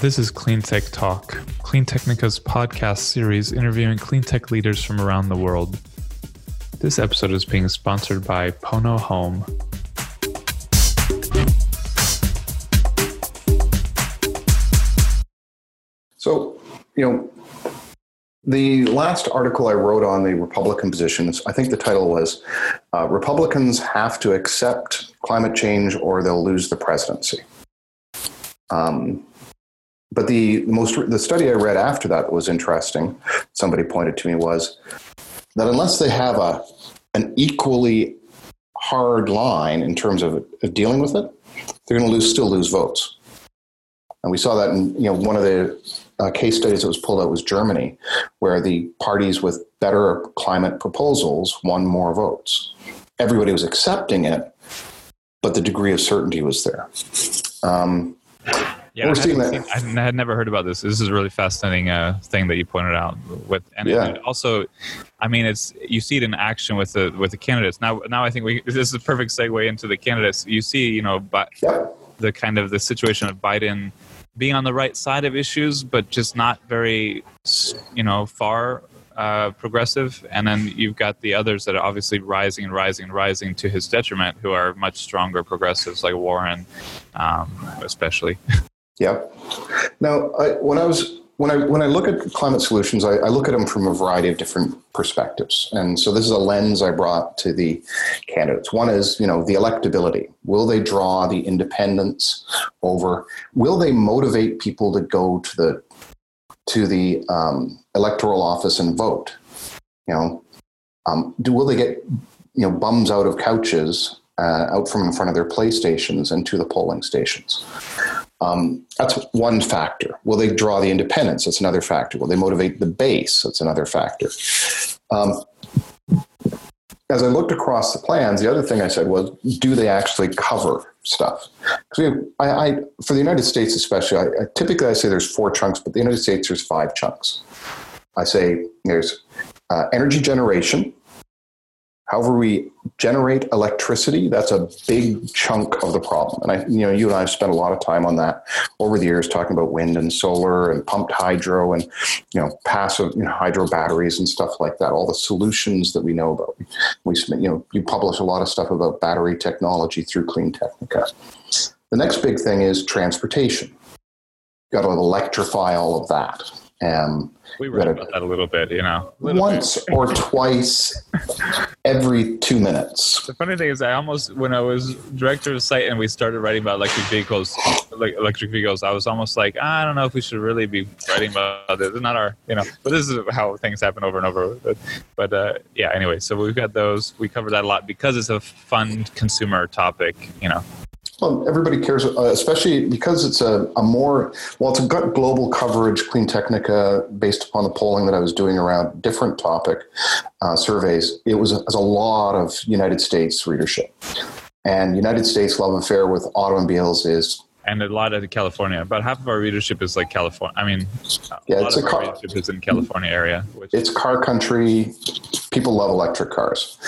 This is Cleantech Talk, Cleantechnica's podcast series interviewing cleantech leaders from around the world. This episode is being sponsored by Pono Home. So, you know, the last article I wrote on the Republican positions, I think the title was uh, Republicans Have to Accept Climate Change or They'll Lose the Presidency. Um, but the most the study I read after that was interesting. Somebody pointed to me was that unless they have a an equally hard line in terms of, of dealing with it, they're going to lose still lose votes. And we saw that in you know one of the uh, case studies that was pulled out was Germany, where the parties with better climate proposals won more votes. Everybody was accepting it, but the degree of certainty was there. Um, yeah, we're seeing that. Seen, I had never heard about this. This is a really fascinating uh, thing that you pointed out. With and yeah. also, I mean, it's you see it in action with the with the candidates. Now, now I think we this is a perfect segue into the candidates. You see, you know, but yeah. the kind of the situation of Biden being on the right side of issues, but just not very, you know, far uh, progressive. And then you've got the others that are obviously rising and rising and rising to his detriment, who are much stronger progressives like Warren, um, especially. Yeah. Now, I, when I was when I when I look at climate solutions, I, I, look at them from a variety of different perspectives, and so this is a lens I brought to the candidates. One is you know the electability. Will they draw the independents over? Will they motivate people to go to the to the um, electoral office and vote? You know, um, do will they get you know bums out of couches uh, out from in front of their playstations and to the polling stations? Um, that's one factor. Will they draw the independents? That's another factor. Will they motivate the base? That's another factor. Um, as I looked across the plans, the other thing I said was, do they actually cover stuff? Because I, I, for the United States especially, I, I, typically I say there's four chunks, but the United States there's five chunks. I say there's uh, energy generation, However, we generate electricity. That's a big chunk of the problem. And I, you know, you and I have spent a lot of time on that over the years, talking about wind and solar and pumped hydro and, you know, passive you know, hydro batteries and stuff like that. All the solutions that we know about. We, you know, you publish a lot of stuff about battery technology through Cleantechnica. The next big thing is transportation. You've got to electrify all of that. Um, we read about that a little bit, you know. Once bit. or twice every two minutes. The funny thing is, I almost, when I was director of the site and we started writing about electric vehicles, like electric vehicles, I was almost like, I don't know if we should really be writing about this. It's not our, you know, but this is how things happen over and over. But, but uh, yeah, anyway, so we've got those. We cover that a lot because it's a fun consumer topic, you know. Well, everybody cares, uh, especially because it's a, a more, well, it's a global coverage, Cleantechnica, based upon the polling that I was doing around different topic uh, surveys. It was, a lot of United States readership. And United States love affair with automobiles is and a lot of California. About half of our readership is like California. I mean, yeah, it's a car. readership is in California area. it's car country. People love electric cars.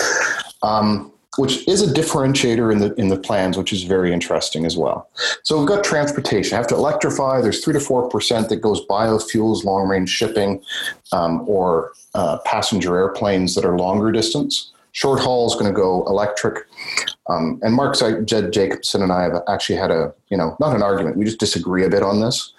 Um, which is a differentiator in the in the plans, which is very interesting as well. So we've got transportation. have to electrify. There's three to four percent that goes biofuels, long range shipping, um, or uh, passenger airplanes that are longer distance. Short haul is going to go electric. Um, and Mark Z. Jacobson and I have actually had a you know not an argument. We just disagree a bit on this.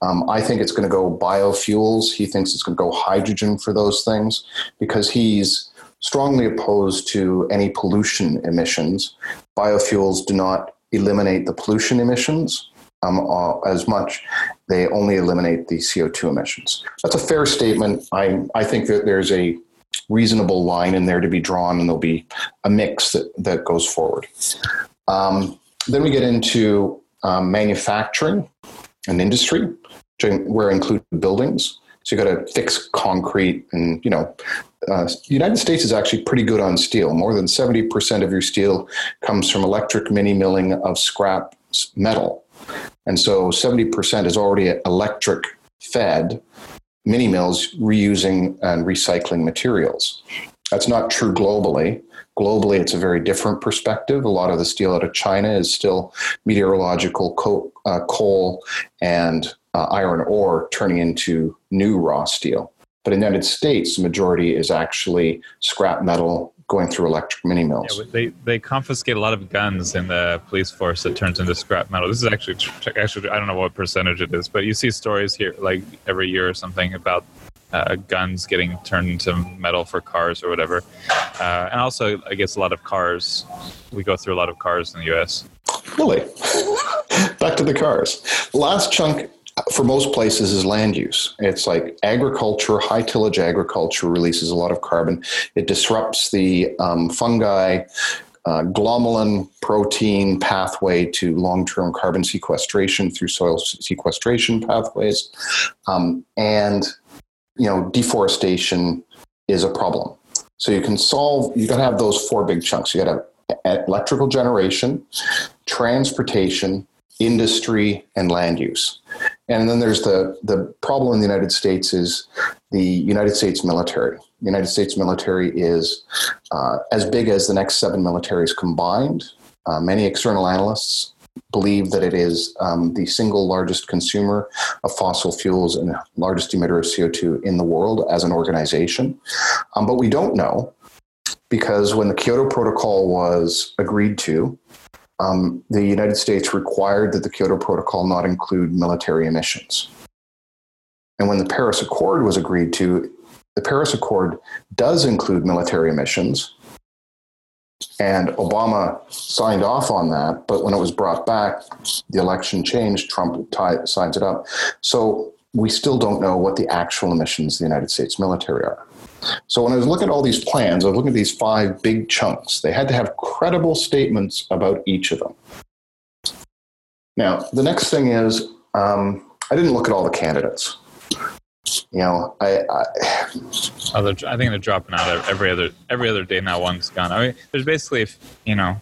Um, I think it's going to go biofuels. He thinks it's going to go hydrogen for those things because he's strongly opposed to any pollution emissions. Biofuels do not eliminate the pollution emissions um, uh, as much. They only eliminate the CO2 emissions. That's a fair statement. I, I think that there's a reasonable line in there to be drawn, and there'll be a mix that, that goes forward. Um, then we get into um, manufacturing and industry, where include buildings. So you got to fix concrete, and you know, uh, the United States is actually pretty good on steel. More than seventy percent of your steel comes from electric mini milling of scrap metal, and so seventy percent is already electric fed mini mills reusing and recycling materials. That's not true globally. Globally, it's a very different perspective. A lot of the steel out of China is still meteorological co- uh, coal and uh, iron ore turning into new raw steel. But in the United States, the majority is actually scrap metal going through electric mini mills. Yeah, they they confiscate a lot of guns in the police force that turns into scrap metal. This is actually actually I don't know what percentage it is, but you see stories here like every year or something about uh, guns getting turned into metal for cars or whatever. Uh, and also, I guess a lot of cars. We go through a lot of cars in the U.S. Really? Back to the cars. The last chunk for most places is land use. It's like agriculture, high tillage agriculture releases a lot of carbon. It disrupts the um, fungi uh, glomalin protein pathway to long term carbon sequestration through soil sequestration pathways. Um, and, you know, deforestation is a problem. So you can solve, you got to have those four big chunks. You got to electrical generation, transportation, industry, and land use. And then there's the, the problem in the United States is the United States military. The United States military is uh, as big as the next seven militaries combined. Uh, many external analysts believe that it is um, the single largest consumer of fossil fuels and largest emitter of CO2 in the world as an organization. Um, but we don't know because when the Kyoto Protocol was agreed to, um, the United States required that the Kyoto Protocol not include military emissions. And when the Paris Accord was agreed to, the Paris Accord does include military emissions. And Obama signed off on that, but when it was brought back, the election changed, Trump tie, signs it up. So we still don't know what the actual emissions of the United States military are. So when I was looking at all these plans, I was looking at these five big chunks. They had to have credible statements about each of them. Now, the next thing is um, I didn't look at all the candidates. You know, I, I, oh, I think they're dropping out every other every other day now. One's gone. I mean, there's basically, you know,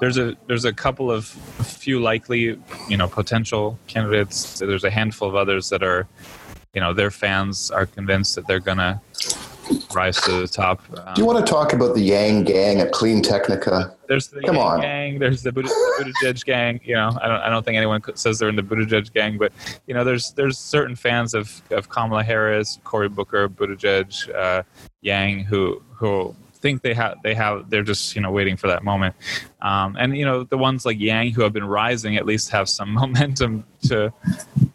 there's a there's a couple of few likely, you know, potential candidates. There's a handful of others that are, you know, their fans are convinced that they're gonna rise to the top. Um, Do you want to talk about the Yang gang at Clean Technica? There's the Come Yang on. gang. There's the Buddha, Buttigieg gang. You know, I don't. I don't think anyone says they're in the Buttigieg gang, but you know, there's there's certain fans of of Kamala Harris, Cory Booker, Buttigieg, uh, Yang, who who think they have they have they're just you know waiting for that moment um, and you know the ones like yang who have been rising at least have some momentum to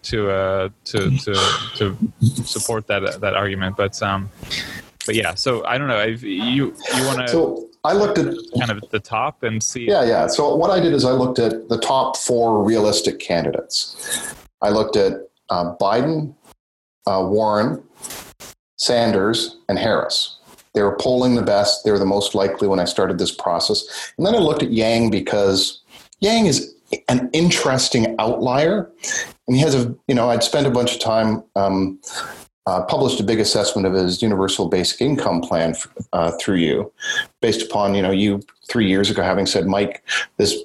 to uh, to to to support that that argument but um but yeah, so I don't know. If you you want to? So I looked at kind of the top and see. Yeah, yeah. So what I did is I looked at the top four realistic candidates. I looked at uh, Biden, uh, Warren, Sanders, and Harris. They were polling the best. They were the most likely when I started this process. And then I looked at Yang because Yang is an interesting outlier, and he has a you know I'd spent a bunch of time. Um, uh, published a big assessment of his universal basic income plan uh, through you, based upon you know you three years ago having said, Mike, this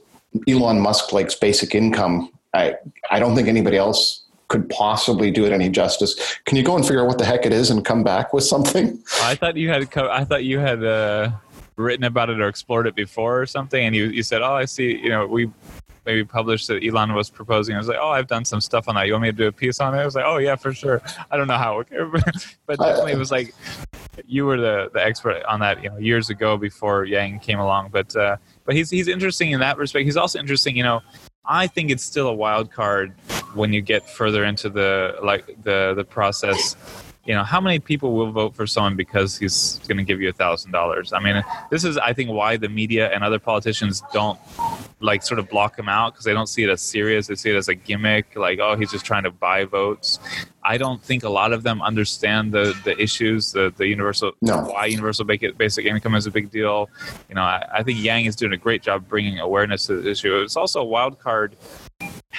Elon Musk likes basic income. I I don't think anybody else could possibly do it any justice. Can you go and figure out what the heck it is and come back with something? I thought you had I thought you had uh, written about it or explored it before or something, and you you said, oh, I see. You know, we maybe published that Elon was proposing. I was like, oh, I've done some stuff on that. You want me to do a piece on it? I was like, oh yeah, for sure. I don't know how, but definitely it was like you were the the expert on that, you know, years ago before Yang came along. But uh, but he's he's interesting in that respect. He's also interesting, you know. I think it's still a wild card when you get further into the like the the process you know how many people will vote for someone because he's going to give you a thousand dollars? I mean this is i think why the media and other politicians don't like sort of block him out because they don't see it as serious. They see it as a gimmick like oh he's just trying to buy votes. I don't think a lot of them understand the the issues the the universal no. why universal basic income is a big deal. You know I, I think yang is doing a great job bringing awareness to the issue. It's also a wild card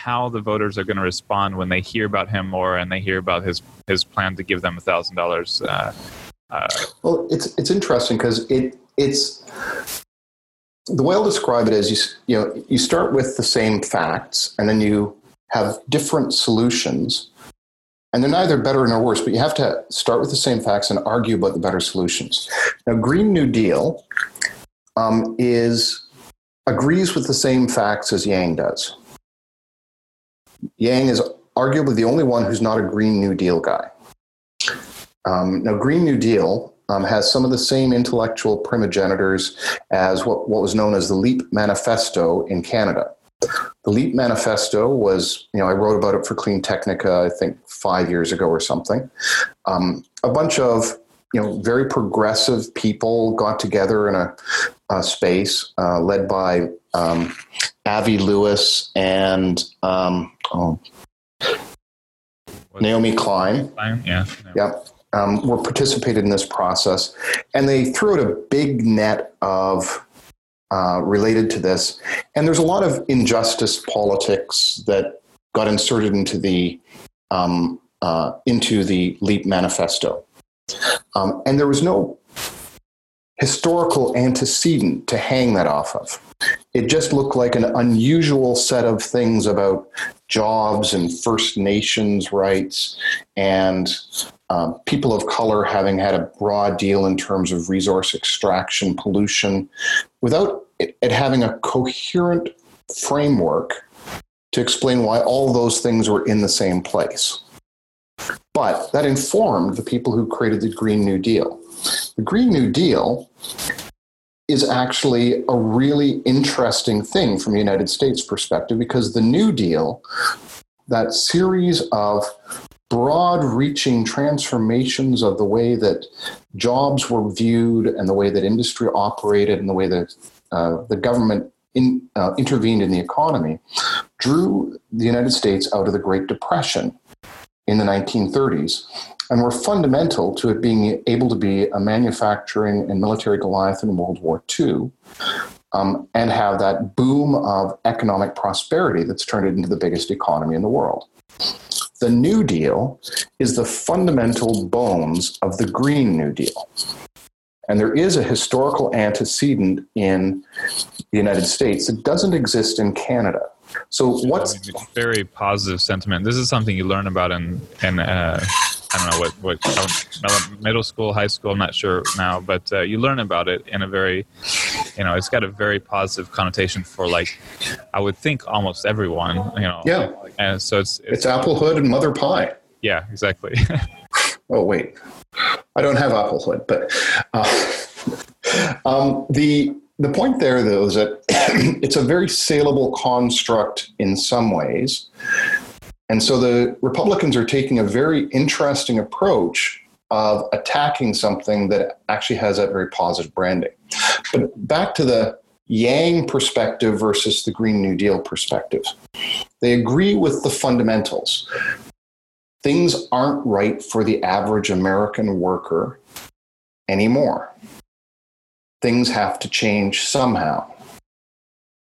how the voters are going to respond when they hear about him more and they hear about his his plan to give them a thousand uh, dollars. Uh, well, it's it's interesting because it it's the way I'll describe it is you you know you start with the same facts and then you have different solutions. And they're neither better nor worse, but you have to start with the same facts and argue about the better solutions. Now, Green New Deal um, is agrees with the same facts as Yang does. Yang is arguably the only one who's not a Green New Deal guy. Um, now, Green New Deal um, has some of the same intellectual primogenitors as what, what was known as the LEAP Manifesto in Canada. The LEAP Manifesto was, you know, I wrote about it for Clean Technica, I think five years ago or something. Um, a bunch of, you know, very progressive people got together in a, a space uh, led by um, Avi Lewis and um, oh, Naomi Klein. Klein. Yeah. Yep. Um, were participated in this process, and they threw out a big net of uh, related to this. And there's a lot of injustice politics that got inserted into the um, uh, into the Leap Manifesto, um, and there was no historical antecedent to hang that off of. It just looked like an unusual set of things about jobs and First Nations rights and um, people of color having had a broad deal in terms of resource extraction, pollution, without it, it having a coherent framework to explain why all those things were in the same place. But that informed the people who created the Green New Deal. The Green New Deal is actually a really interesting thing from the United States perspective because the New Deal, that series of broad reaching transformations of the way that jobs were viewed and the way that industry operated and the way that uh, the government in, uh, intervened in the economy drew the United States out of the Great Depression in the 1930s and were fundamental to it being able to be a manufacturing and military Goliath in World War II um, and have that boom of economic prosperity that's turned it into the biggest economy in the world. The New Deal is the fundamental bones of the Green New Deal. And there is a historical antecedent in the United States that doesn't exist in Canada. So what's very positive sentiment? This is something you learn about in in uh, I don't know what what middle school, high school. I'm not sure now, but uh, you learn about it in a very, you know, it's got a very positive connotation for like, I would think almost everyone. You know. Yeah. And so it's it's, it's applehood and mother pie. Yeah, exactly. oh wait, I don't have applehood, but uh, um, the the point there though is that it's a very saleable construct in some ways and so the Republicans are taking a very interesting approach of attacking something that actually has that very positive branding. But back to the Yang perspective versus the Green New Deal perspective. They agree with the fundamentals. Things aren't right for the average American worker anymore. Things have to change somehow.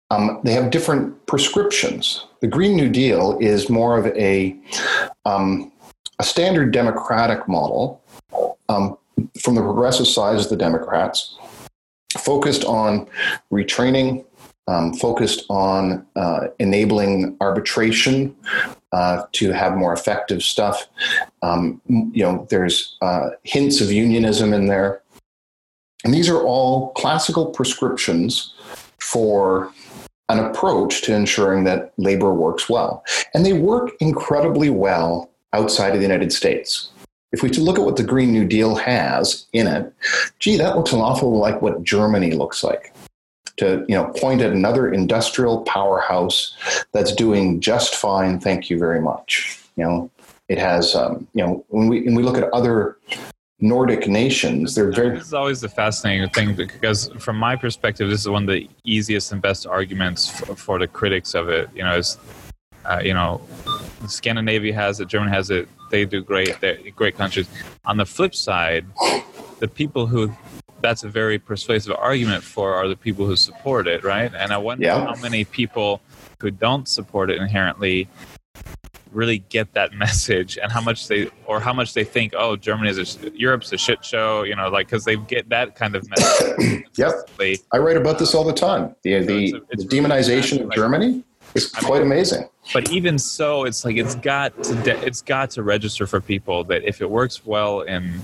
Um, they have different prescriptions. The Green New Deal is more of a, um, a standard democratic model um, from the progressive side of the Democrats, focused on retraining, um, focused on uh, enabling arbitration uh, to have more effective stuff. Um, you know, there's uh, hints of unionism in there. And these are all classical prescriptions for an approach to ensuring that labor works well. And they work incredibly well outside of the United States. If we look at what the Green New Deal has in it, gee, that looks an awful like what Germany looks like. To you know, point at another industrial powerhouse that's doing just fine. Thank you very much. You know, it has. Um, you know, when we when we look at other Nordic nations. They're very. This is always the fascinating thing because, from my perspective, this is one of the easiest and best arguments for, for the critics of it. You know, is uh, you know, Scandinavia has it, Germany has it. They do great. They're great countries. On the flip side, the people who that's a very persuasive argument for are the people who support it, right? And I wonder yeah. how many people who don't support it inherently really get that message and how much they or how much they think oh germany is a europe's a shit show you know like because they get that kind of message. Yep. I write about this all the time. The, so the, it's a, it's the demonization really of like, germany is I quite mean, amazing. but even so it's like it's got to de- it's got to register for people that if it works well in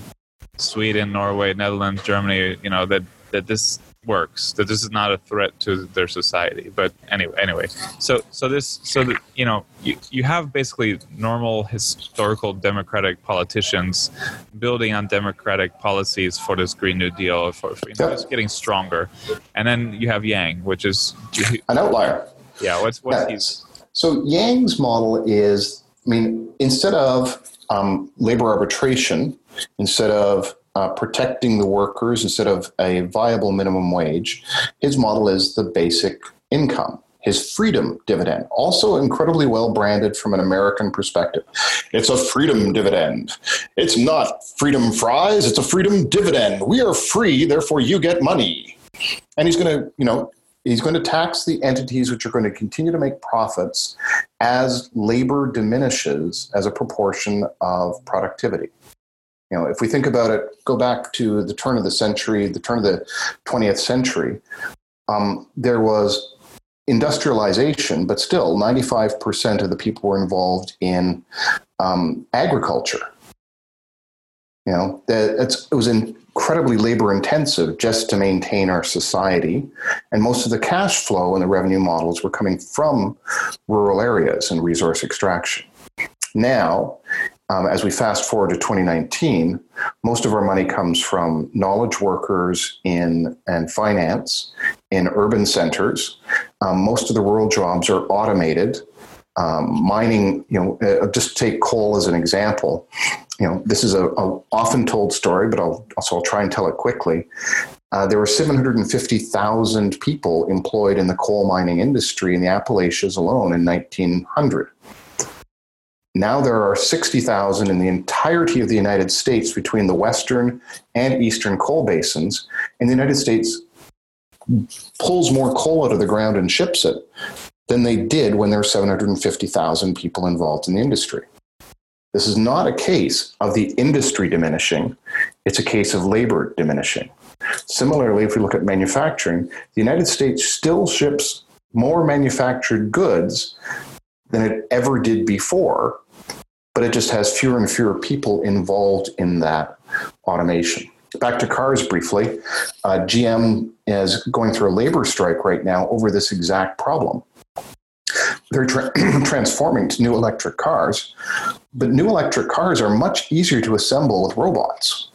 sweden norway netherlands germany you know that that this works that this is not a threat to their society but anyway anyway. So so this so that you know you, you have basically normal historical democratic politicians building on democratic policies for this green new deal for, for you know, just getting stronger. And then you have yang which is an outlier. Yeah what's what's yeah. so yang's model is i mean instead of um, labor arbitration instead of uh, protecting the workers instead of a viable minimum wage. His model is the basic income. His freedom dividend, also incredibly well branded from an American perspective. It's a freedom dividend. It's not freedom fries, it's a freedom dividend. We are free, therefore you get money. And he's going to, you know, he's going to tax the entities which are going to continue to make profits as labor diminishes as a proportion of productivity. You know, if we think about it, go back to the turn of the century, the turn of the 20th century, um, there was industrialization, but still 95% of the people were involved in um, agriculture. You know, it was incredibly labor intensive just to maintain our society. And most of the cash flow and the revenue models were coming from rural areas and resource extraction. Now, um, as we fast forward to 2019, most of our money comes from knowledge workers in and finance in urban centers. Um, most of the rural jobs are automated. Um, mining, you know, uh, just take coal as an example. You know, this is a, a often told story, but I'll also I'll try and tell it quickly. Uh, there were 750,000 people employed in the coal mining industry in the Appalachians alone in 1900. Now there are 60,000 in the entirety of the United States between the western and eastern coal basins. And the United States pulls more coal out of the ground and ships it than they did when there were 750,000 people involved in the industry. This is not a case of the industry diminishing, it's a case of labor diminishing. Similarly, if we look at manufacturing, the United States still ships more manufactured goods than it ever did before but it just has fewer and fewer people involved in that automation. Back to cars briefly. Uh, GM is going through a labor strike right now over this exact problem. They're tra- transforming to new electric cars, but new electric cars are much easier to assemble with robots.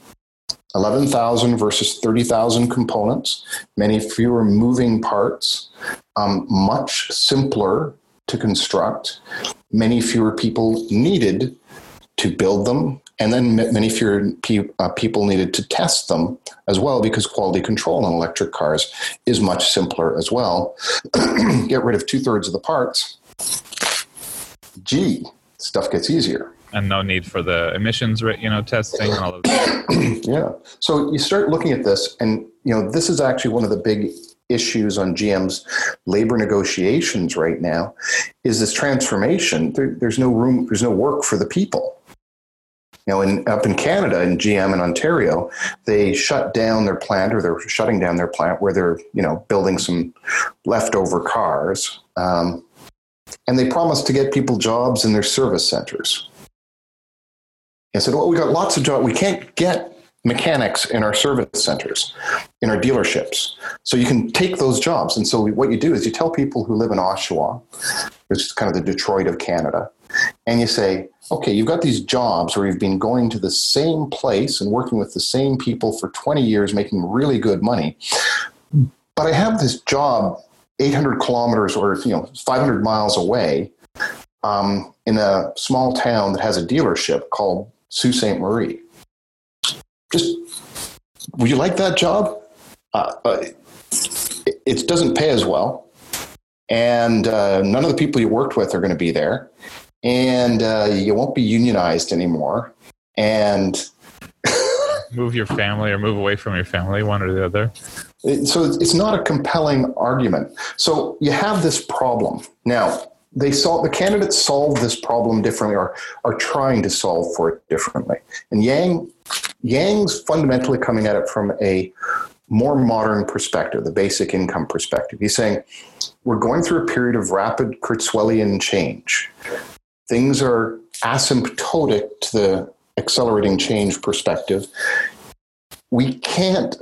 11,000 versus 30,000 components, many fewer moving parts, um, much simpler to construct, many fewer people needed to build them, and then many fewer pe- uh, people needed to test them as well because quality control on electric cars is much simpler as well. Get rid of two thirds of the parts. Gee, stuff gets easier. And no need for the emissions, you know, testing and all of that. yeah. So you start looking at this, and you know, this is actually one of the big issues on GM's labor negotiations right now is this transformation. There, there's no room, there's no work for the people. You know, in, up in Canada, in GM in Ontario, they shut down their plant, or they're shutting down their plant where they're, you know, building some leftover cars, um, and they promised to get people jobs in their service centers. I said, "Well, we got lots of jobs. We can't get mechanics in our service centers, in our dealerships. So you can take those jobs. And so what you do is you tell people who live in Oshawa, which is kind of the Detroit of Canada, and you say, okay, you've got these jobs where you've been going to the same place and working with the same people for 20 years, making really good money. But I have this job 800 kilometers or you know 500 miles away um, in a small town that has a dealership called Sault Ste. Marie just would you like that job? Uh, uh, it, it, doesn't pay as well, and uh, none of the people you worked with are going to be there, and uh, you won't be unionized anymore, and move your family or move away from your family, one or the other. So it's not a compelling argument. So you have this problem now they solve the candidates solve this problem differently or are trying to solve for it differently. And Yang Yang's fundamentally coming at it from a more modern perspective, the basic income perspective. He's saying we're going through a period of rapid Kurzweilian change. Things are asymptotic to the accelerating change perspective. We can't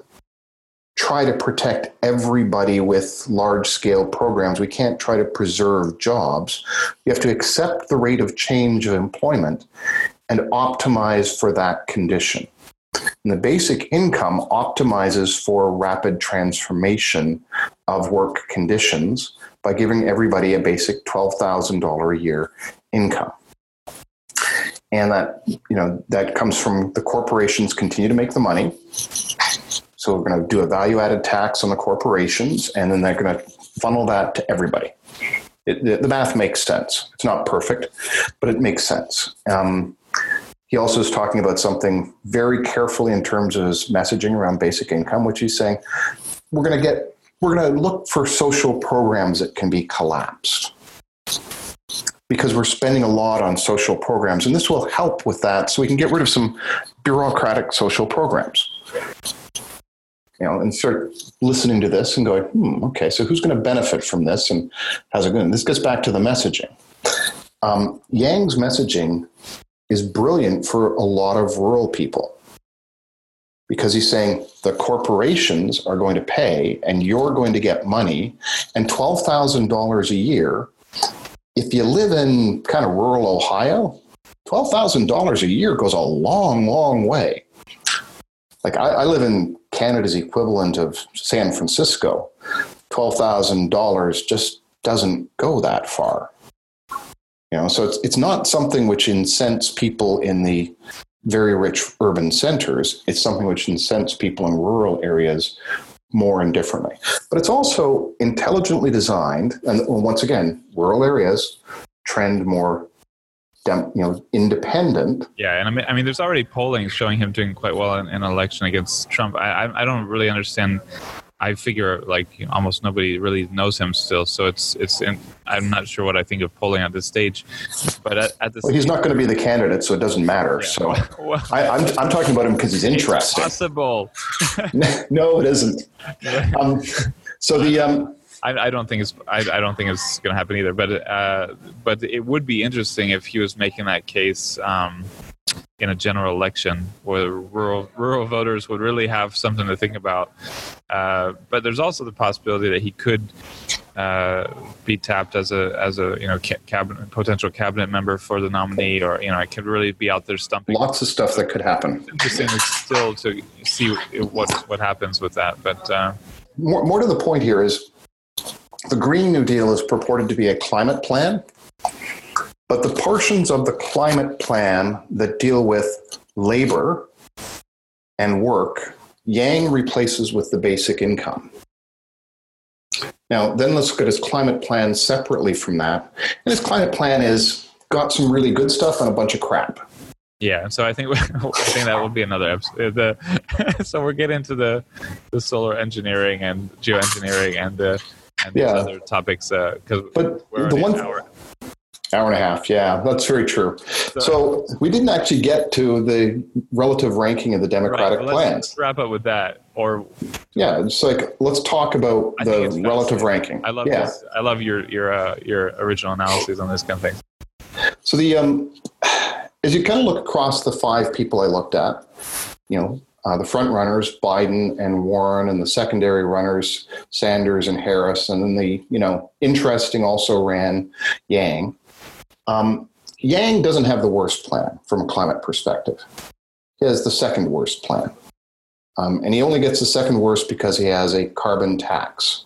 try to protect everybody with large scale programs. We can't try to preserve jobs. We have to accept the rate of change of employment and optimize for that condition. And the basic income optimizes for rapid transformation of work conditions by giving everybody a basic $12,000 a year income. And that, you know, that comes from the corporations continue to make the money so we're going to do a value added tax on the corporations, and then they're going to funnel that to everybody. It, the, the, math makes sense. It's not perfect, but it makes sense. Um, he also is talking about something very carefully in terms of his messaging around basic income, which he's saying we're going to get we're going to look for social programs that can be collapsed because we're spending a lot on social programs, and this will help with that, so we can get rid of some bureaucratic social programs you know, and start listening to this and going, hmm, okay, so who's going to benefit from this and how's it going? This gets back to the messaging. Um, Yang's messaging is brilliant for a lot of rural people because he's saying the corporations are going to pay and you're going to get money and $12,000 a year. If you live in kind of rural Ohio, $12,000 a year goes a long, long way. Like I, I live in Canada's equivalent of San Francisco, $12,000 just doesn't go that far. You know, so it's, it's not something which incents people in the very rich urban centers. It's something which incents people in rural areas more and differently. But it's also intelligently designed, and once again, rural areas trend more you know independent. Yeah, and I mean, I mean, there's already polling showing him doing quite well in, an election against Trump. I, I, don't really understand. I figure like you know, almost nobody really knows him still, so it's it's. In, I'm not sure what I think of polling at this stage, but at, at this, well, he's not going to be the candidate, so it doesn't matter. Yeah. So well, I, am I'm, I'm talking about him because he's interesting. Possible. no, it isn't. Um, so the um, I, I, don't think it's I, I don't think it's going to happen either. But uh, but it would be interesting if he was making that case um, in a general election where rural rural voters would really have something to think about. Uh, but there's also the possibility that he could uh, be tapped as a as a you know cabinet potential cabinet member for the nominee, or you know, it could really be out there stumping. Lots of stuff that could happen. Interesting still to see what what happens with that, but. Uh, more, more to the point here is the Green New Deal is purported to be a climate plan, but the portions of the climate plan that deal with labor and work, Yang replaces with the basic income. Now, then let's look at his climate plan separately from that. And his climate plan is got some really good stuff and a bunch of crap. Yeah, so I think I think that will be another episode. Uh, the, so we're getting into the the solar engineering and geoengineering and the and yeah. other topics because uh, but the one hour. hour and a half yeah that's very true so, so, we didn't actually get to the relative ranking of the democratic right, plans let's wrap up with that or yeah it's like let's talk about I the relative ranking i love yeah. this i love your your uh, your original analysis on this kind of thing so the um as you kind of look across the five people i looked at you know uh, the front runners, Biden and Warren, and the secondary runners, Sanders and Harris, and then the you know interesting also ran Yang. Um, Yang doesn't have the worst plan from a climate perspective. He has the second worst plan, um, and he only gets the second worst because he has a carbon tax.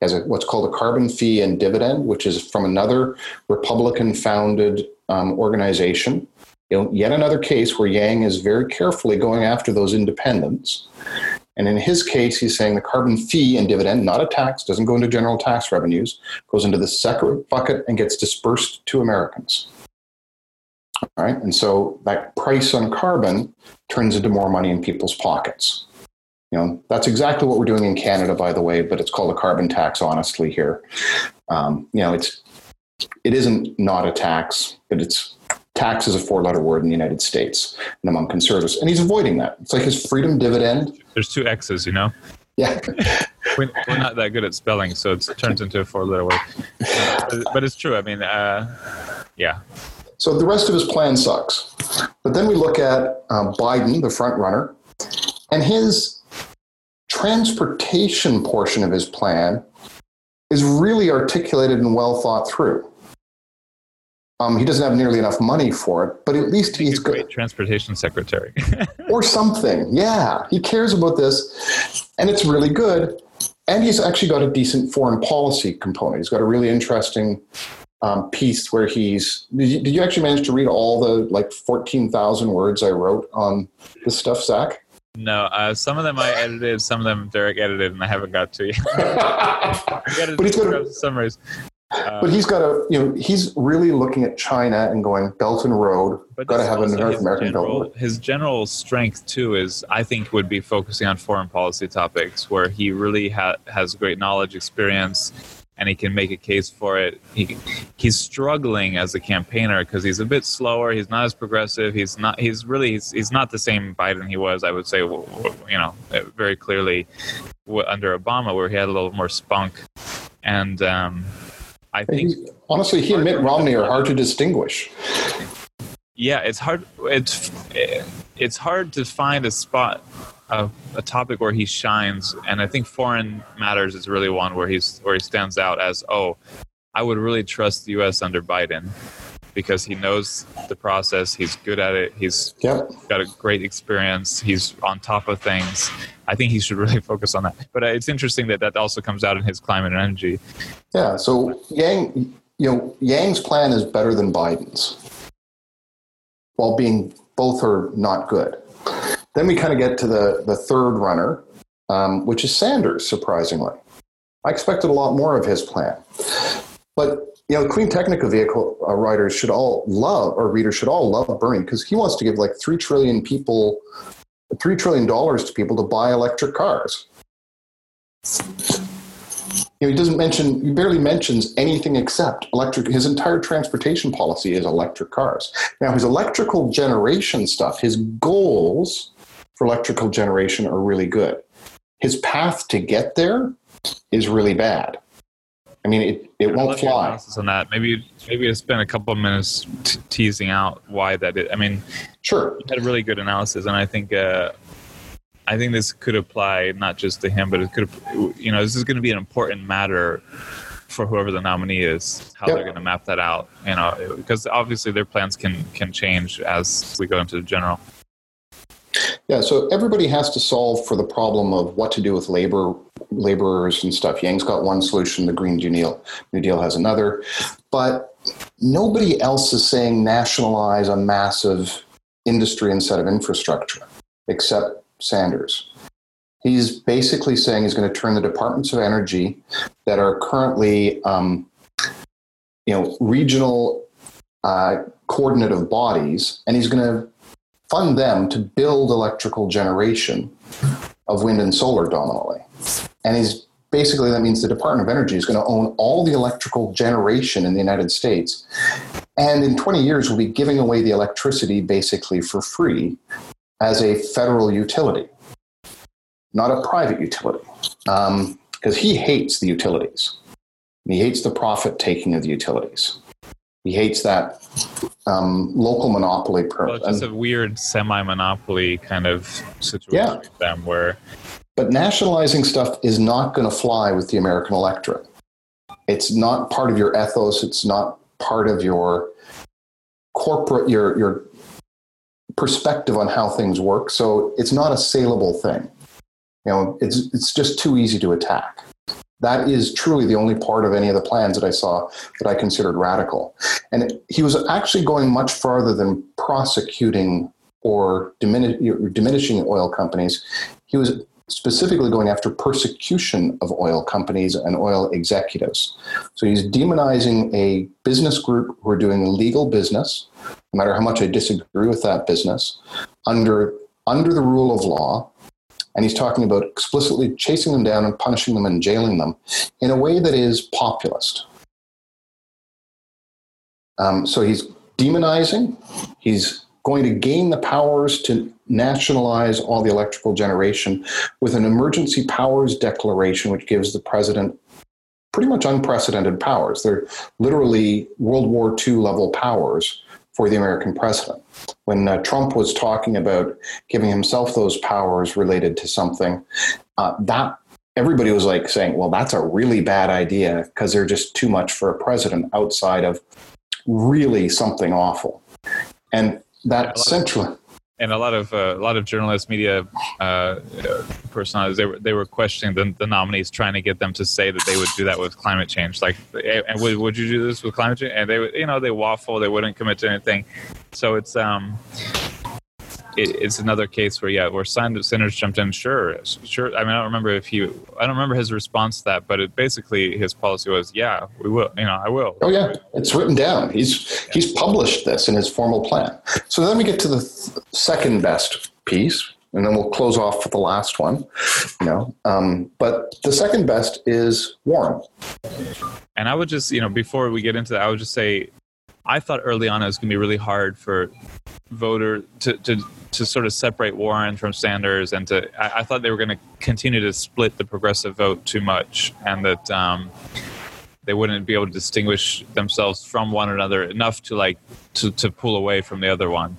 He has a, what's called a carbon fee and dividend, which is from another Republican-founded um, organization you know, yet another case where Yang is very carefully going after those independents. And in his case, he's saying the carbon fee and dividend, not a tax, doesn't go into general tax revenues, goes into the separate bucket and gets dispersed to Americans. All right. And so that price on carbon turns into more money in people's pockets. You know, that's exactly what we're doing in Canada, by the way, but it's called a carbon tax, honestly, here. Um, you know, it's it isn't not a tax, but it's tax is a four letter word in the United States and among conservatives. And he's avoiding that. It's like his freedom dividend. There's two X's, you know? Yeah. we're, not that good at spelling, so it turns into a four letter word. but it's true. I mean, uh, yeah. So the rest of his plan sucks. But then we look at uh, Biden, the front runner, and his transportation portion of his plan is really articulated and well thought through. Um, he doesn't have nearly enough money for it, but at least he's a great transportation secretary or something. Yeah, he cares about this, and it's really good. And he's actually got a decent foreign policy component. He's got a really interesting um, piece where he's. Did you, did you, actually manage to read all the like fourteen thousand words I wrote on this stuff, Zach? No, uh, some of them I edited, some of them Derek edited, and I haven't got to yet. but he's got a, summaries. Uh, but he's got a, you know, he's really looking at China and going Belt and Road. Got to have a North American general, Belt. His general strength too is, I think, would be focusing on foreign policy topics, where he really ha- has great knowledge, experience, and he can make a case for it. He, he's struggling as a campaigner because he's a bit slower. He's not as progressive. He's not. He's really. He's, he's not the same Biden he was. I would say, you know, very clearly under Obama, where he had a little more spunk, and um, I think he, honestly, he and Mitt Romney are hard to distinguish. Yeah, it's hard. It's it's hard to find a spot, a, a topic where he shines, and I think foreign matters is really one where he's where he stands out as oh, I would really trust the U.S. under Biden because he knows the process. He's good at it. He's yep. got a great experience. He's on top of things. I think he should really focus on that. But uh, it's interesting that that also comes out in his climate and energy. Yeah. So Yang, you know, Yang's plan is better than Biden's, while being both are not good. Then we kind of get to the the third runner, um, which is Sanders. Surprisingly, I expected a lot more of his plan, but you know, Cleantechnica vehicle uh, writers should all love, or readers should all love Bernie because he wants to give like three trillion people, three trillion dollars to people to buy electric cars. You know, he doesn't mention, he barely mentions anything except electric. His entire transportation policy is electric cars. Now, his electrical generation stuff, his goals for electrical generation are really good. His path to get there is really bad. I mean, it, it won't fly. On that, maybe maybe it's been a couple of minutes t- teasing out why that is. I mean, sure, had a really good analysis, and I think uh, I think this could apply not just to him, but it could, you know, this is going to be an important matter for whoever the nominee is, how yep. they're going to map that out. You know, because obviously their plans can can change as we go into the general. Yeah, so everybody has to solve for the problem of what to do with labor laborers and stuff. Yang's got one solution, the Green New Deal, New Deal has another, but nobody else is saying nationalize a massive industry instead of infrastructure, except Sanders. He's basically saying he's going to turn the departments of energy that are currently, um, you know, regional uh, coordinative bodies, and he's going to fund them to build electrical generation of wind and solar dominantly. And he's basically that means the Department of Energy is going to own all the electrical generation in the United States. And in 20 years, we'll be giving away the electricity basically for free as a federal utility, not a private utility. Because um, he hates the utilities. He hates the profit taking of the utilities. He hates that um, local monopoly. Per- well, it's a weird semi-monopoly kind of situation yeah. with them where. But nationalizing stuff is not going to fly with the American electorate. It's not part of your ethos. It's not part of your corporate your your perspective on how things work. So it's not a saleable thing. You know, it's it's just too easy to attack. That is truly the only part of any of the plans that I saw that I considered radical. And he was actually going much farther than prosecuting or diminishing oil companies. He was specifically going after persecution of oil companies and oil executives. So he's demonizing a business group who are doing legal business, no matter how much I disagree with that business, under, under the rule of law, and he's talking about explicitly chasing them down and punishing them and jailing them in a way that is populist. Um, so he's demonizing, he's going to gain the powers to nationalize all the electrical generation with an emergency powers declaration, which gives the president pretty much unprecedented powers. They're literally World War II level powers for the American president. When uh, Trump was talking about giving himself those powers related to something, uh, that everybody was like saying, "Well, that's a really bad idea because they're just too much for a president outside of really something awful." And that yeah, central and a lot of uh, a lot of journalists, media uh, personalities, they were they were questioning the, the nominees, trying to get them to say that they would do that with climate change. Like, and would, would you do this with climate change? And they you know, they waffle, they wouldn't commit to anything. So it's um, it, it's another case where yeah, where Sanders jumped in. Sure, sure. I mean, I don't remember if he, I don't remember his response to that, but it basically his policy was, yeah, we will. You know, I will. Oh yeah, it's written down. He's yeah. he's published this in his formal plan. So then we get to the th- second best piece, and then we'll close off with the last one. You know, um, but the second best is Warren. And I would just, you know, before we get into that, I would just say I thought early on it was going to be really hard for voter to, to to sort of separate Warren from Sanders, and to I, I thought they were going to continue to split the progressive vote too much, and that um, they wouldn't be able to distinguish themselves from one another enough to like to to pull away from the other one,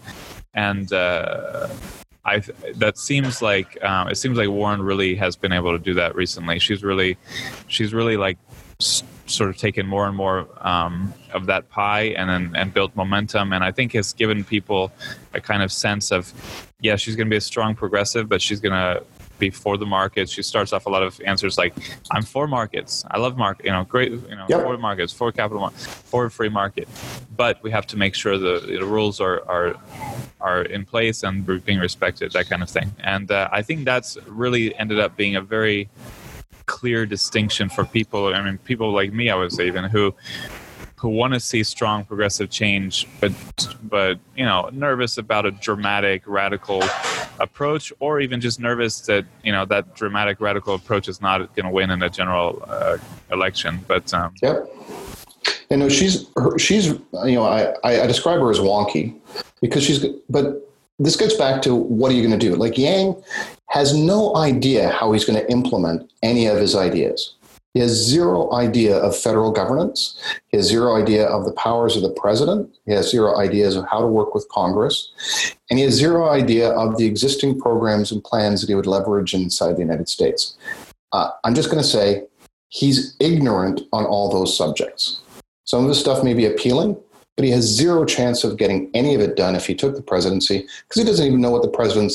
and. Uh, I, that seems like um, it seems like Warren really has been able to do that recently. She's really, she's really like sort of taken more and more um, of that pie and then and built momentum and i think has given people a kind of sense of yeah she's going to be a strong progressive but she's going to be for the markets she starts off a lot of answers like i'm for markets i love market you know great you know yep. for markets for capital for free market but we have to make sure the, the rules are are are in place and being respected that kind of thing and uh, i think that's really ended up being a very clear distinction for people. I mean, people like me, I would say, even who who want to see strong progressive change, but but you know, nervous about a dramatic radical approach, or even just nervous that you know that dramatic radical approach is not going to win in a general uh, election. But um, yep. Know, she's she's you know I, I describe her as wonky because she's but this gets back to what are you going to do? Like Yang has no idea how he's going to implement any of his ideas. He has zero idea of federal governance. He has zero idea of the powers of the president. He has zero ideas of how to work with Congress. And he has zero idea of the existing programs and plans that he would leverage inside the United States. Uh, I'm just going to say he's ignorant on all those subjects. Some of his stuff may be appealing, but he has zero chance of getting any of it done if he took the presidency because he doesn't even know what the president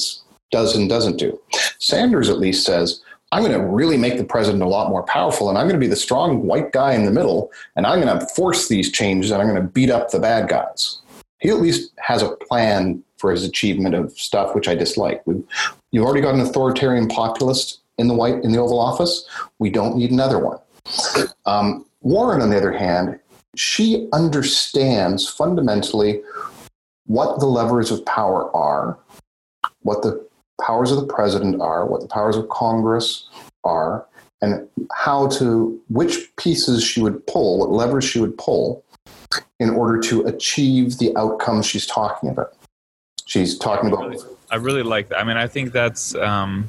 does and doesn't do. Sanders at least says, I'm going to really make the president a lot more powerful, and I'm going to be the strong white guy in the middle, and I'm going to force these changes, and I'm going to beat up the bad guys. He at least has a plan for his achievement of stuff, which I dislike. We've, you've already got an authoritarian populist in the white in the Oval Office. We don't need another one. Um, Warren, on the other hand, she understands fundamentally what the levers of power are, what the powers of the president are, what the powers of Congress are, and how to, which pieces she would pull, what levers she would pull in order to achieve the outcomes she's talking about. She's talking I really, about. I really like that. I mean, I think that's, um,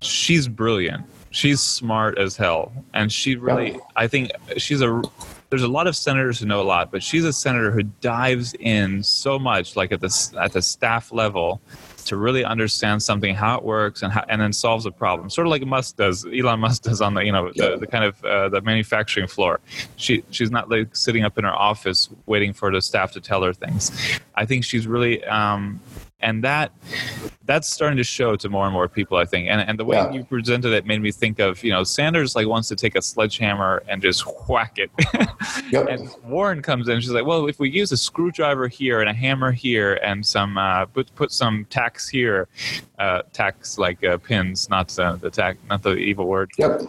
she's brilliant. She's smart as hell. And she really, yeah. I think she's a there's a lot of senators who know a lot, but she's a senator who dives in so much, like at the at the staff level, to really understand something, how it works, and how, and then solves a problem. Sort of like Musk does, Elon Musk does on the you know the, the kind of uh, the manufacturing floor. She she's not like sitting up in her office waiting for the staff to tell her things. I think she's really um, and that that's starting to show to more and more people i think and, and the way yeah. you presented it made me think of you know sanders like wants to take a sledgehammer and just whack it yep. and warren comes in she's like well if we use a screwdriver here and a hammer here and some uh, put, put some tacks here uh, tacks like uh, pins not uh, the tack not the evil word yep.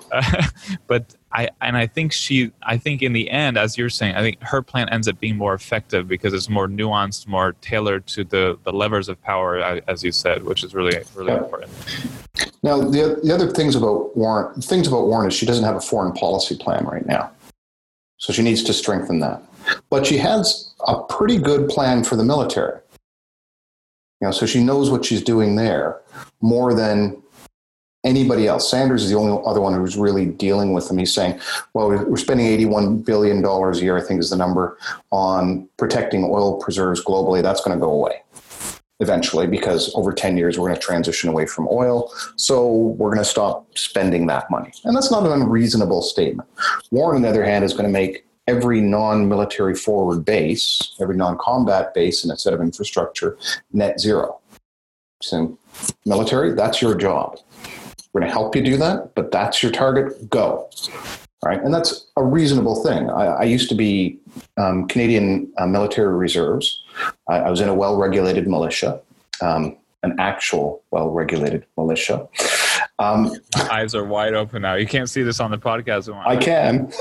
but I and I think she I think in the end, as you're saying, I think her plan ends up being more effective because it's more nuanced, more tailored to the the levers of power, as you said, which is really really yeah. important. Now, the the other things about Warren things about Warren is she doesn't have a foreign policy plan right now, so she needs to strengthen that. But she has a pretty good plan for the military. You know, so she knows what she's doing there more than anybody else. Sanders is the only other one who's really dealing with them. He's saying, well, we're spending $81 billion a year, I think is the number, on protecting oil preserves globally. That's going to go away eventually because over 10 years we're going to transition away from oil. So we're going to stop spending that money. And that's not an unreasonable statement. Warren, on the other hand, is going to make every non-military forward base, every non-combat base in a set of infrastructure net zero. So military, that's your job. We're going to help you do that, but that's your target. Go. Right, and that's a reasonable thing. I, I used to be um, Canadian uh, military reserves. I, I, was in a well-regulated militia, um, an actual well-regulated militia. Um, eyes are wide open now. You can't see this on the podcast. I can.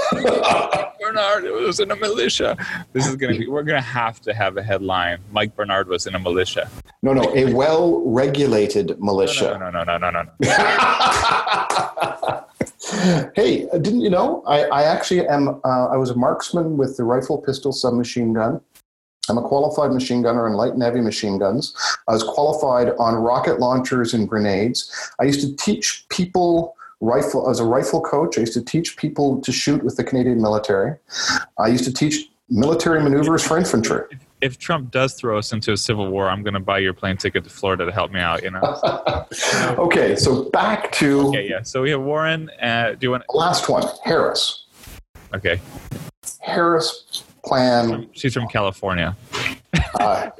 Barnard was in a militia. This is gonna be. We're gonna have to have a headline. Mike Barnard was in a militia. No, no, a well-regulated militia. No, no, no, no, no, no. no. hey, didn't you know? I, I actually am. Uh, I was a marksman with the rifle, pistol, submachine gun. I'm a qualified machine gunner in light and heavy machine guns. I was qualified on rocket launchers and grenades. I used to teach people rifle as a rifle coach. I used to teach people to shoot with the Canadian military. I used to teach military maneuvers for infantry. If Trump does throw us into a civil war, I'm going to buy your plane ticket to Florida to help me out. You know. okay, so back to. Okay, yeah. So we have Warren. Uh, do you want last one? Harris. Okay. Harris plan. She's from California. uh,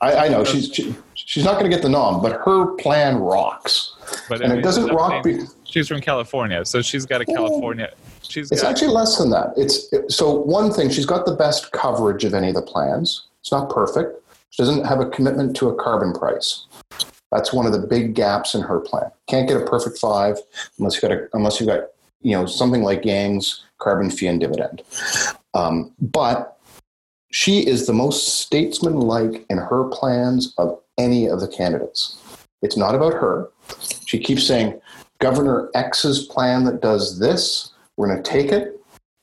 I, I, know she's she, she's not going to get the nom, but her plan rocks. But and I mean, it doesn't rock. Be- she's from California, so she's got a California. She's. It's got, actually less than that. It's it, so one thing. She's got the best coverage of any of the plans. It's not perfect. She doesn't have a commitment to a carbon price. That's one of the big gaps in her plan. Can't get a perfect five unless you got a, unless you got you know something like Yang's carbon fee and dividend. Um, but she is the most statesman-like in her plans of any of the candidates. It's not about her. She keeps saying, Governor X's plan that does this, we're going to take it.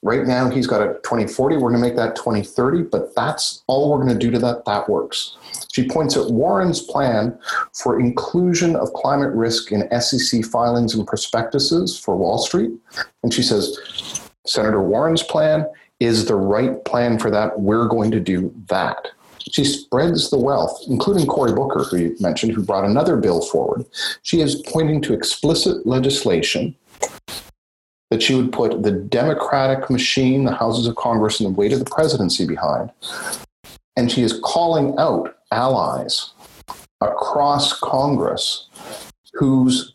Right now, he's got a 2040. We're going to make that 2030, but that's all we're going to do to that. That works. She points at Warren's plan for inclusion of climate risk in SEC filings and prospectuses for Wall Street. And she says, Senator Warren's plan is the right plan for that. We're going to do that. She spreads the wealth, including Cory Booker, who you mentioned, who brought another bill forward. She is pointing to explicit legislation that she would put the Democratic machine, the houses of Congress, and the weight of the presidency behind. And she is calling out allies across Congress who's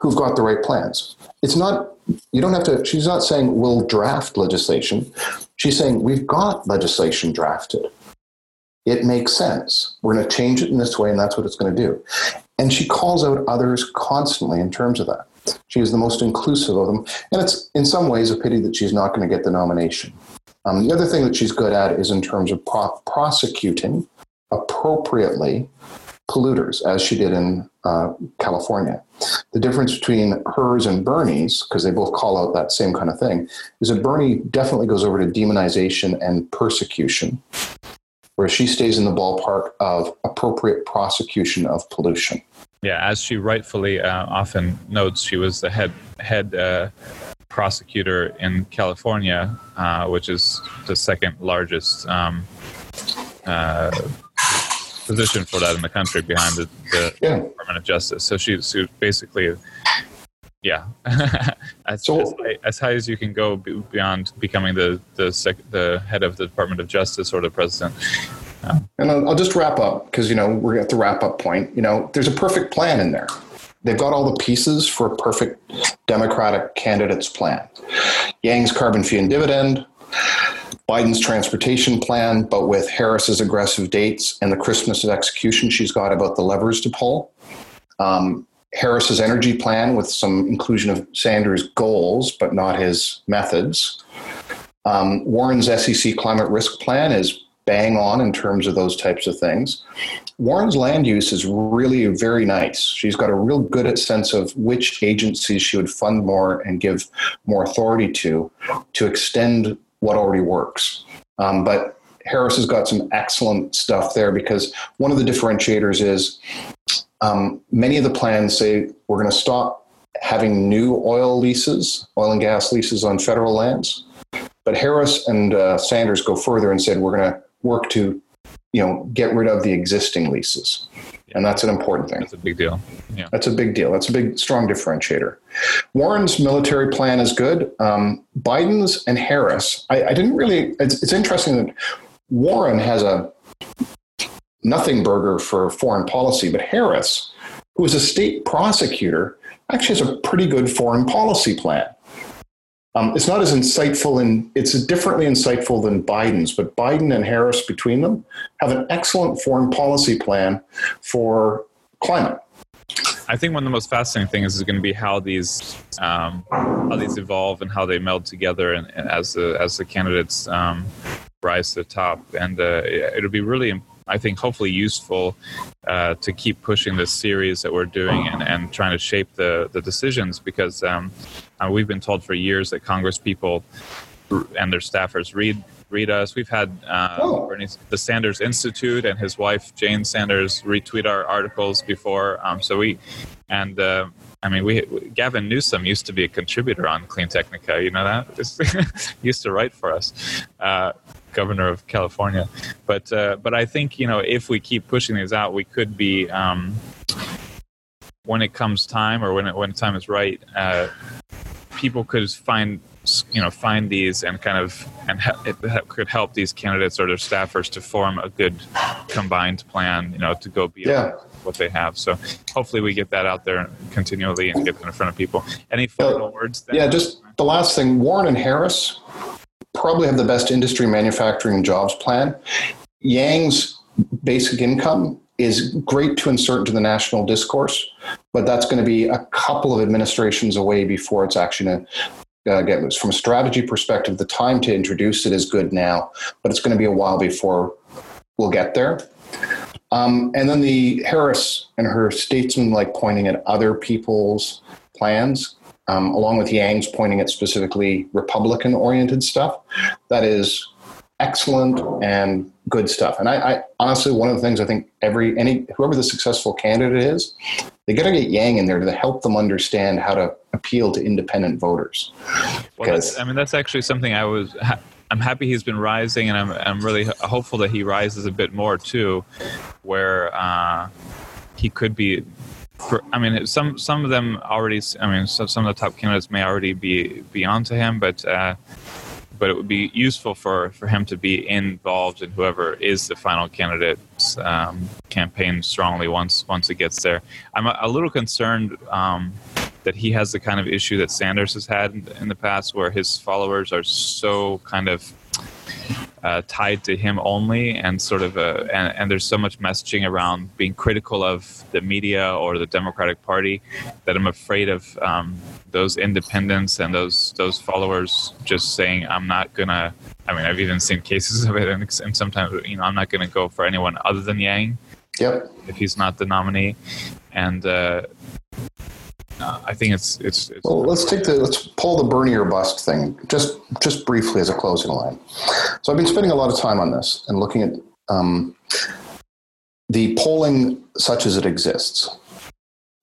who've got the right plans. It's not you don't have to she's not saying we'll draft legislation. She's saying we've got legislation drafted it makes sense. We're going to change it in this way, and that's what it's going to do. And she calls out others constantly in terms of that. She is the most inclusive of them. And it's in some ways a pity that she's not going to get the nomination. Um, the other thing that she's good at is in terms of pro- prosecuting appropriately polluters, as she did in uh, California. The difference between hers and Bernie's, because they both call out that same kind of thing, is that Bernie definitely goes over to demonization and persecution where she stays in the ballpark of appropriate prosecution of pollution. Yeah, as she rightfully uh, often notes, she was the head head uh, prosecutor in California, uh, which is the second largest um, uh, position for that in the country behind the, the yeah. Department of Justice. So she, she basically yeah, as, so, as, high, as, high, as you can go beyond becoming the the, sec, the head of the Department of Justice or the president. And I'll, I'll just wrap up because you know we're at the wrap up point. You know, there's a perfect plan in there. They've got all the pieces for a perfect Democratic candidate's plan. Yang's carbon fee and dividend, Biden's transportation plan, but with Harris's aggressive dates and the Christmas of execution she's got about the levers to pull. Um, Harris's energy plan with some inclusion of Sanders' goals, but not his methods. Um, Warren's SEC climate risk plan is bang on in terms of those types of things. Warren's land use is really very nice. She's got a real good sense of which agencies she would fund more and give more authority to to extend what already works. Um, but Harris has got some excellent stuff there because one of the differentiators is um, many of the plans say we're going to stop having new oil leases, oil and gas leases on federal lands. But Harris and uh, Sanders go further and said we're going to work to, you know, get rid of the existing leases, and that's an important thing. That's a big deal. Yeah. That's a big deal. That's a big, strong differentiator. Warren's military plan is good. Um, Biden's and Harris, I, I didn't really. It's, it's interesting that Warren has a nothing burger for foreign policy, but Harris, who is a state prosecutor, actually has a pretty good foreign policy plan. Um, it's not as insightful and it's differently insightful than Biden's, but Biden and Harris between them have an excellent foreign policy plan for climate. I think one of the most fascinating things is going to be how these um, how these evolve and how they meld together, and, and as the as the candidates um, rise to the top. And uh, it'll be really, I think, hopefully useful uh, to keep pushing this series that we're doing and, and trying to shape the the decisions because um, uh, we've been told for years that Congress people and their staffers read read us. We've had uh, oh. Bernie, the Sanders Institute and his wife Jane Sanders retweet our articles before. Um, so we and uh, I mean, we Gavin Newsom used to be a contributor on Cleantechnica. You know that used to write for us. Uh, governor of California, but uh, but I think you know if we keep pushing these out, we could be um, when it comes time or when it, when time is right, uh, people could find you know find these and kind of and it could help these candidates or their staffers to form a good combined plan you know to go beyond yeah. What they have so hopefully we get that out there continually and get it in front of people any final uh, words then? yeah just the last thing warren and harris probably have the best industry manufacturing jobs plan yang's basic income is great to insert into the national discourse, but that's going to be a couple of administrations away before it's actually going to uh, get loose. From a strategy perspective, the time to introduce it is good now, but it's going to be a while before we'll get there. Um, and then the Harris and her statesman like pointing at other people's plans, um, along with Yang's pointing at specifically Republican oriented stuff. That is excellent and good stuff. And I, I, honestly, one of the things I think every any whoever the successful candidate is, they got to get Yang in there to help them understand how to appeal to independent voters. Well, I mean, that's actually something I was. I'm happy he's been rising, and I'm I'm really hopeful that he rises a bit more too, where uh, he could be. For, I mean, some some of them already. I mean, some some of the top candidates may already be be onto him, but. Uh, but it would be useful for, for him to be involved in whoever is the final candidate's um, campaign strongly once once it gets there. I'm a, a little concerned um, that he has the kind of issue that Sanders has had in, in the past, where his followers are so kind of uh, tied to him only, and sort of, a, and, and, there's so much messaging around being critical of the media or the Democratic Party that I'm afraid of um, those independents and those those followers just saying, "I'm not gonna." I mean, I've even seen cases of it, and, and sometimes you know, I'm not gonna go for anyone other than Yang. Yep. If he's not the nominee, and uh, uh, I think it's, it's, it's well. Let's take the let's pull the Bernie or bust thing just just briefly as a closing line. So I've been spending a lot of time on this and looking at um, the polling such as it exists.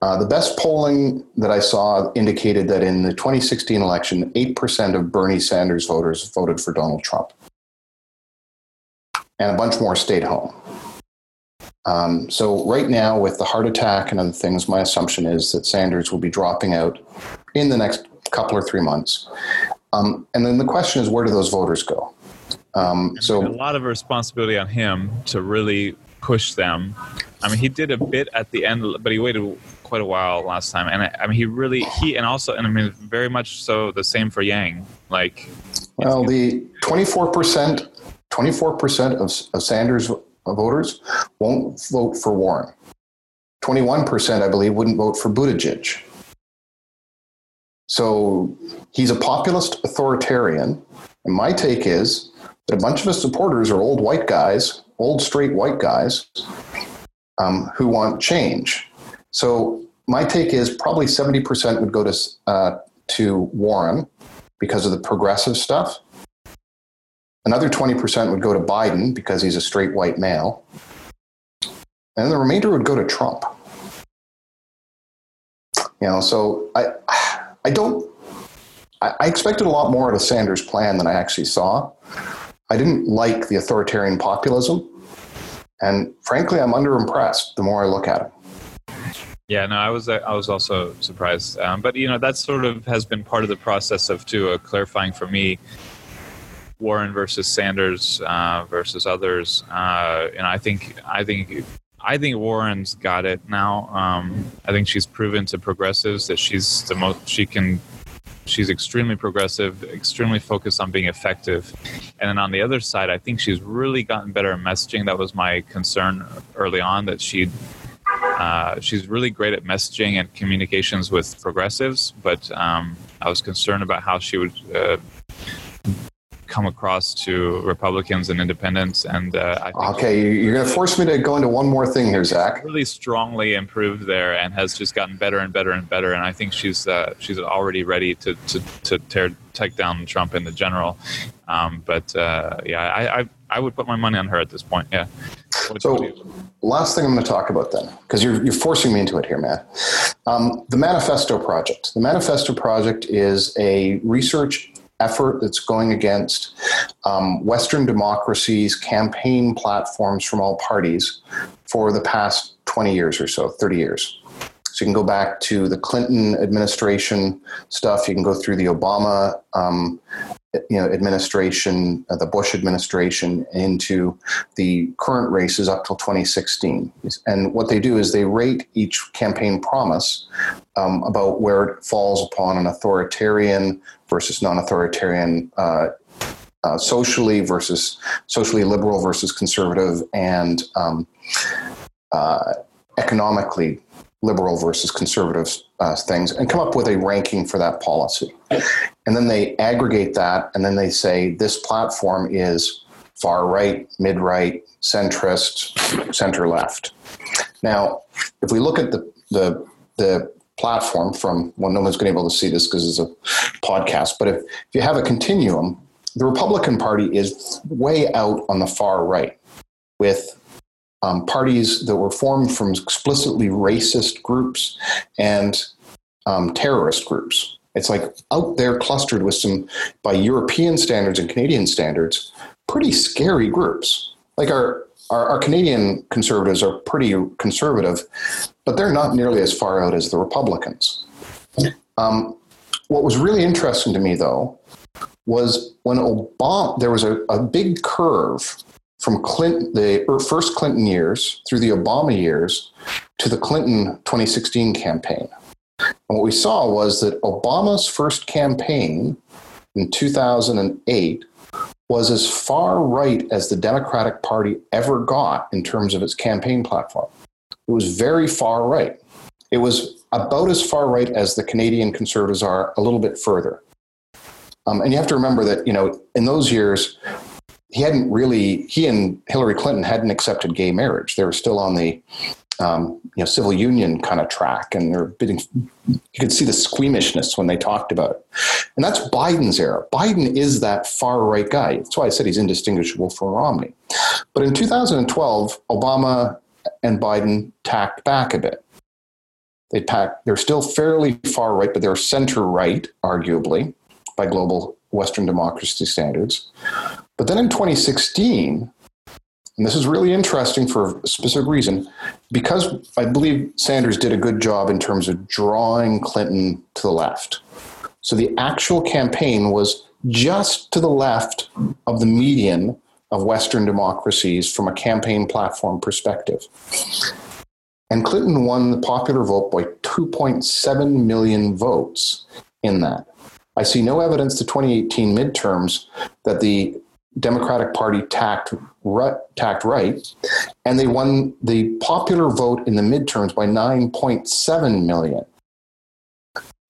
Uh, the best polling that I saw indicated that in the 2016 election, 8% of Bernie Sanders voters voted for Donald Trump. And a bunch more stayed home. Um, so right now, with the heart attack and other things, my assumption is that Sanders will be dropping out in the next couple or three months. Um, and then the question is, where do those voters go? Um, so a lot of responsibility on him to really push them. I mean, he did a bit at the end, but he waited quite a while last time. And I, I mean, he really he and also, and I mean, very much so the same for Yang. Like, well, the twenty four percent, twenty four percent of Sanders voters won't vote for Warren. 21%, I believe, wouldn't vote for Buttigieg. So he's a populist authoritarian. And my take is that a bunch of his supporters are old white guys, old straight white guys um, who want change. So my take is probably 70% would go to, uh, to Warren because of the progressive stuff. Another 20% would go to Biden because he's a straight white male. And the remainder would go to Trump. You know, so I I don't I expected a lot more out of Sanders' plan than I actually saw. I didn't like the authoritarian populism, and frankly, I'm underimpressed the more I look at it. Yeah, no, I was I was also surprised, um, but you know that sort of has been part of the process of too uh, clarifying for me Warren versus Sanders uh, versus others, uh, and I think I think I think Warren's got it now. Um, I think she's proven to progressives that she's the most she can. She's extremely progressive, extremely focused on being effective. And then on the other side, I think she's really gotten better at messaging. That was my concern early on that she uh, she's really great at messaging and communications with progressives, but um, I was concerned about how she would uh, come across to Republicans and independents. And uh, okay, you're going to force me to go into one more thing here, Zach. Really strongly improved there, and has just gotten better and better and better. And I think she's uh, she's already ready to to, to tear take down Trump in the general. Um, but uh, yeah, I, I I would put my money on her at this point. Yeah. So, last thing I'm going to talk about then, because you're, you're forcing me into it here, man. Um, the Manifesto Project. The Manifesto Project is a research effort that's going against um, Western democracies' campaign platforms from all parties for the past 20 years or so, 30 years. So you can go back to the Clinton administration stuff. You can go through the Obama, um, you know, administration, uh, the Bush administration, into the current races up till 2016. And what they do is they rate each campaign promise um, about where it falls upon an authoritarian versus non-authoritarian. Uh, uh, socially versus socially liberal versus conservative and um, uh, economically liberal versus conservative uh, things and come up with a ranking for that policy. And then they aggregate that and then they say this platform is far right, mid right, centrist, center left. Now, if we look at the, the, the platform from, well, no one's going to be able to see this because it's a podcast, but if, if you have a continuum, the Republican Party is way out on the far right with um, parties that were formed from explicitly racist groups and um, terrorist groups. It's like out there clustered with some, by European standards and Canadian standards, pretty scary groups. Like our, our, our Canadian conservatives are pretty conservative, but they're not nearly as far out as the Republicans. Um, what was really interesting to me, though, was when Obama, there was a, a big curve from Clinton, the er, first Clinton years through the Obama years to the Clinton 2016 campaign. And what we saw was that Obama's first campaign in 2008 was as far right as the Democratic Party ever got in terms of its campaign platform. It was very far right. It was about as far right as the Canadian conservatives are, a little bit further. Um, and you have to remember that, you know, in those years, he hadn't really he and Hillary Clinton hadn't accepted gay marriage. They were still on the um, you know civil union kind of track, and they're bidding. You could see the squeamishness when they talked about it, and that's Biden's era. Biden is that far right guy. That's why I said he's indistinguishable from Romney. But in 2012, Obama and Biden tacked back a bit. They tacked. They're still fairly far right, but they're center right, arguably, by global Western democracy standards. But then in 2016, and this is really interesting for a specific reason, because I believe Sanders did a good job in terms of drawing Clinton to the left. So the actual campaign was just to the left of the median of Western democracies from a campaign platform perspective. And Clinton won the popular vote by 2.7 million votes in that. I see no evidence the 2018 midterms that the Democratic Party tacked right, tacked right, and they won the popular vote in the midterms by 9.7 million.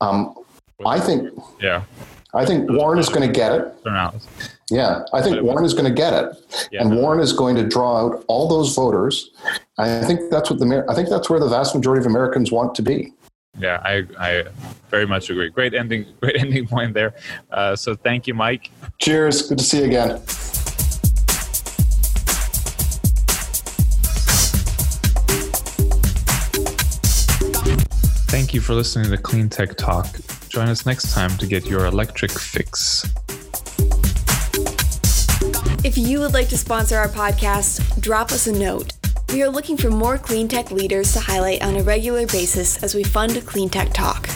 Um, I think. Yeah. I think Warren is going to get it. Yeah, I think Warren is going to get it, and Warren is going to draw out all those voters. I think that's what the I think that's where the vast majority of Americans want to be. Yeah, I, I very much agree. Great ending, great ending point there. Uh, so thank you, Mike. Cheers. Good to see you again. Thank you for listening to Clean Tech Talk. Join us next time to get your electric fix. If you would like to sponsor our podcast, drop us a note. We are looking for more clean tech leaders to highlight on a regular basis as we fund Clean Tech Talk.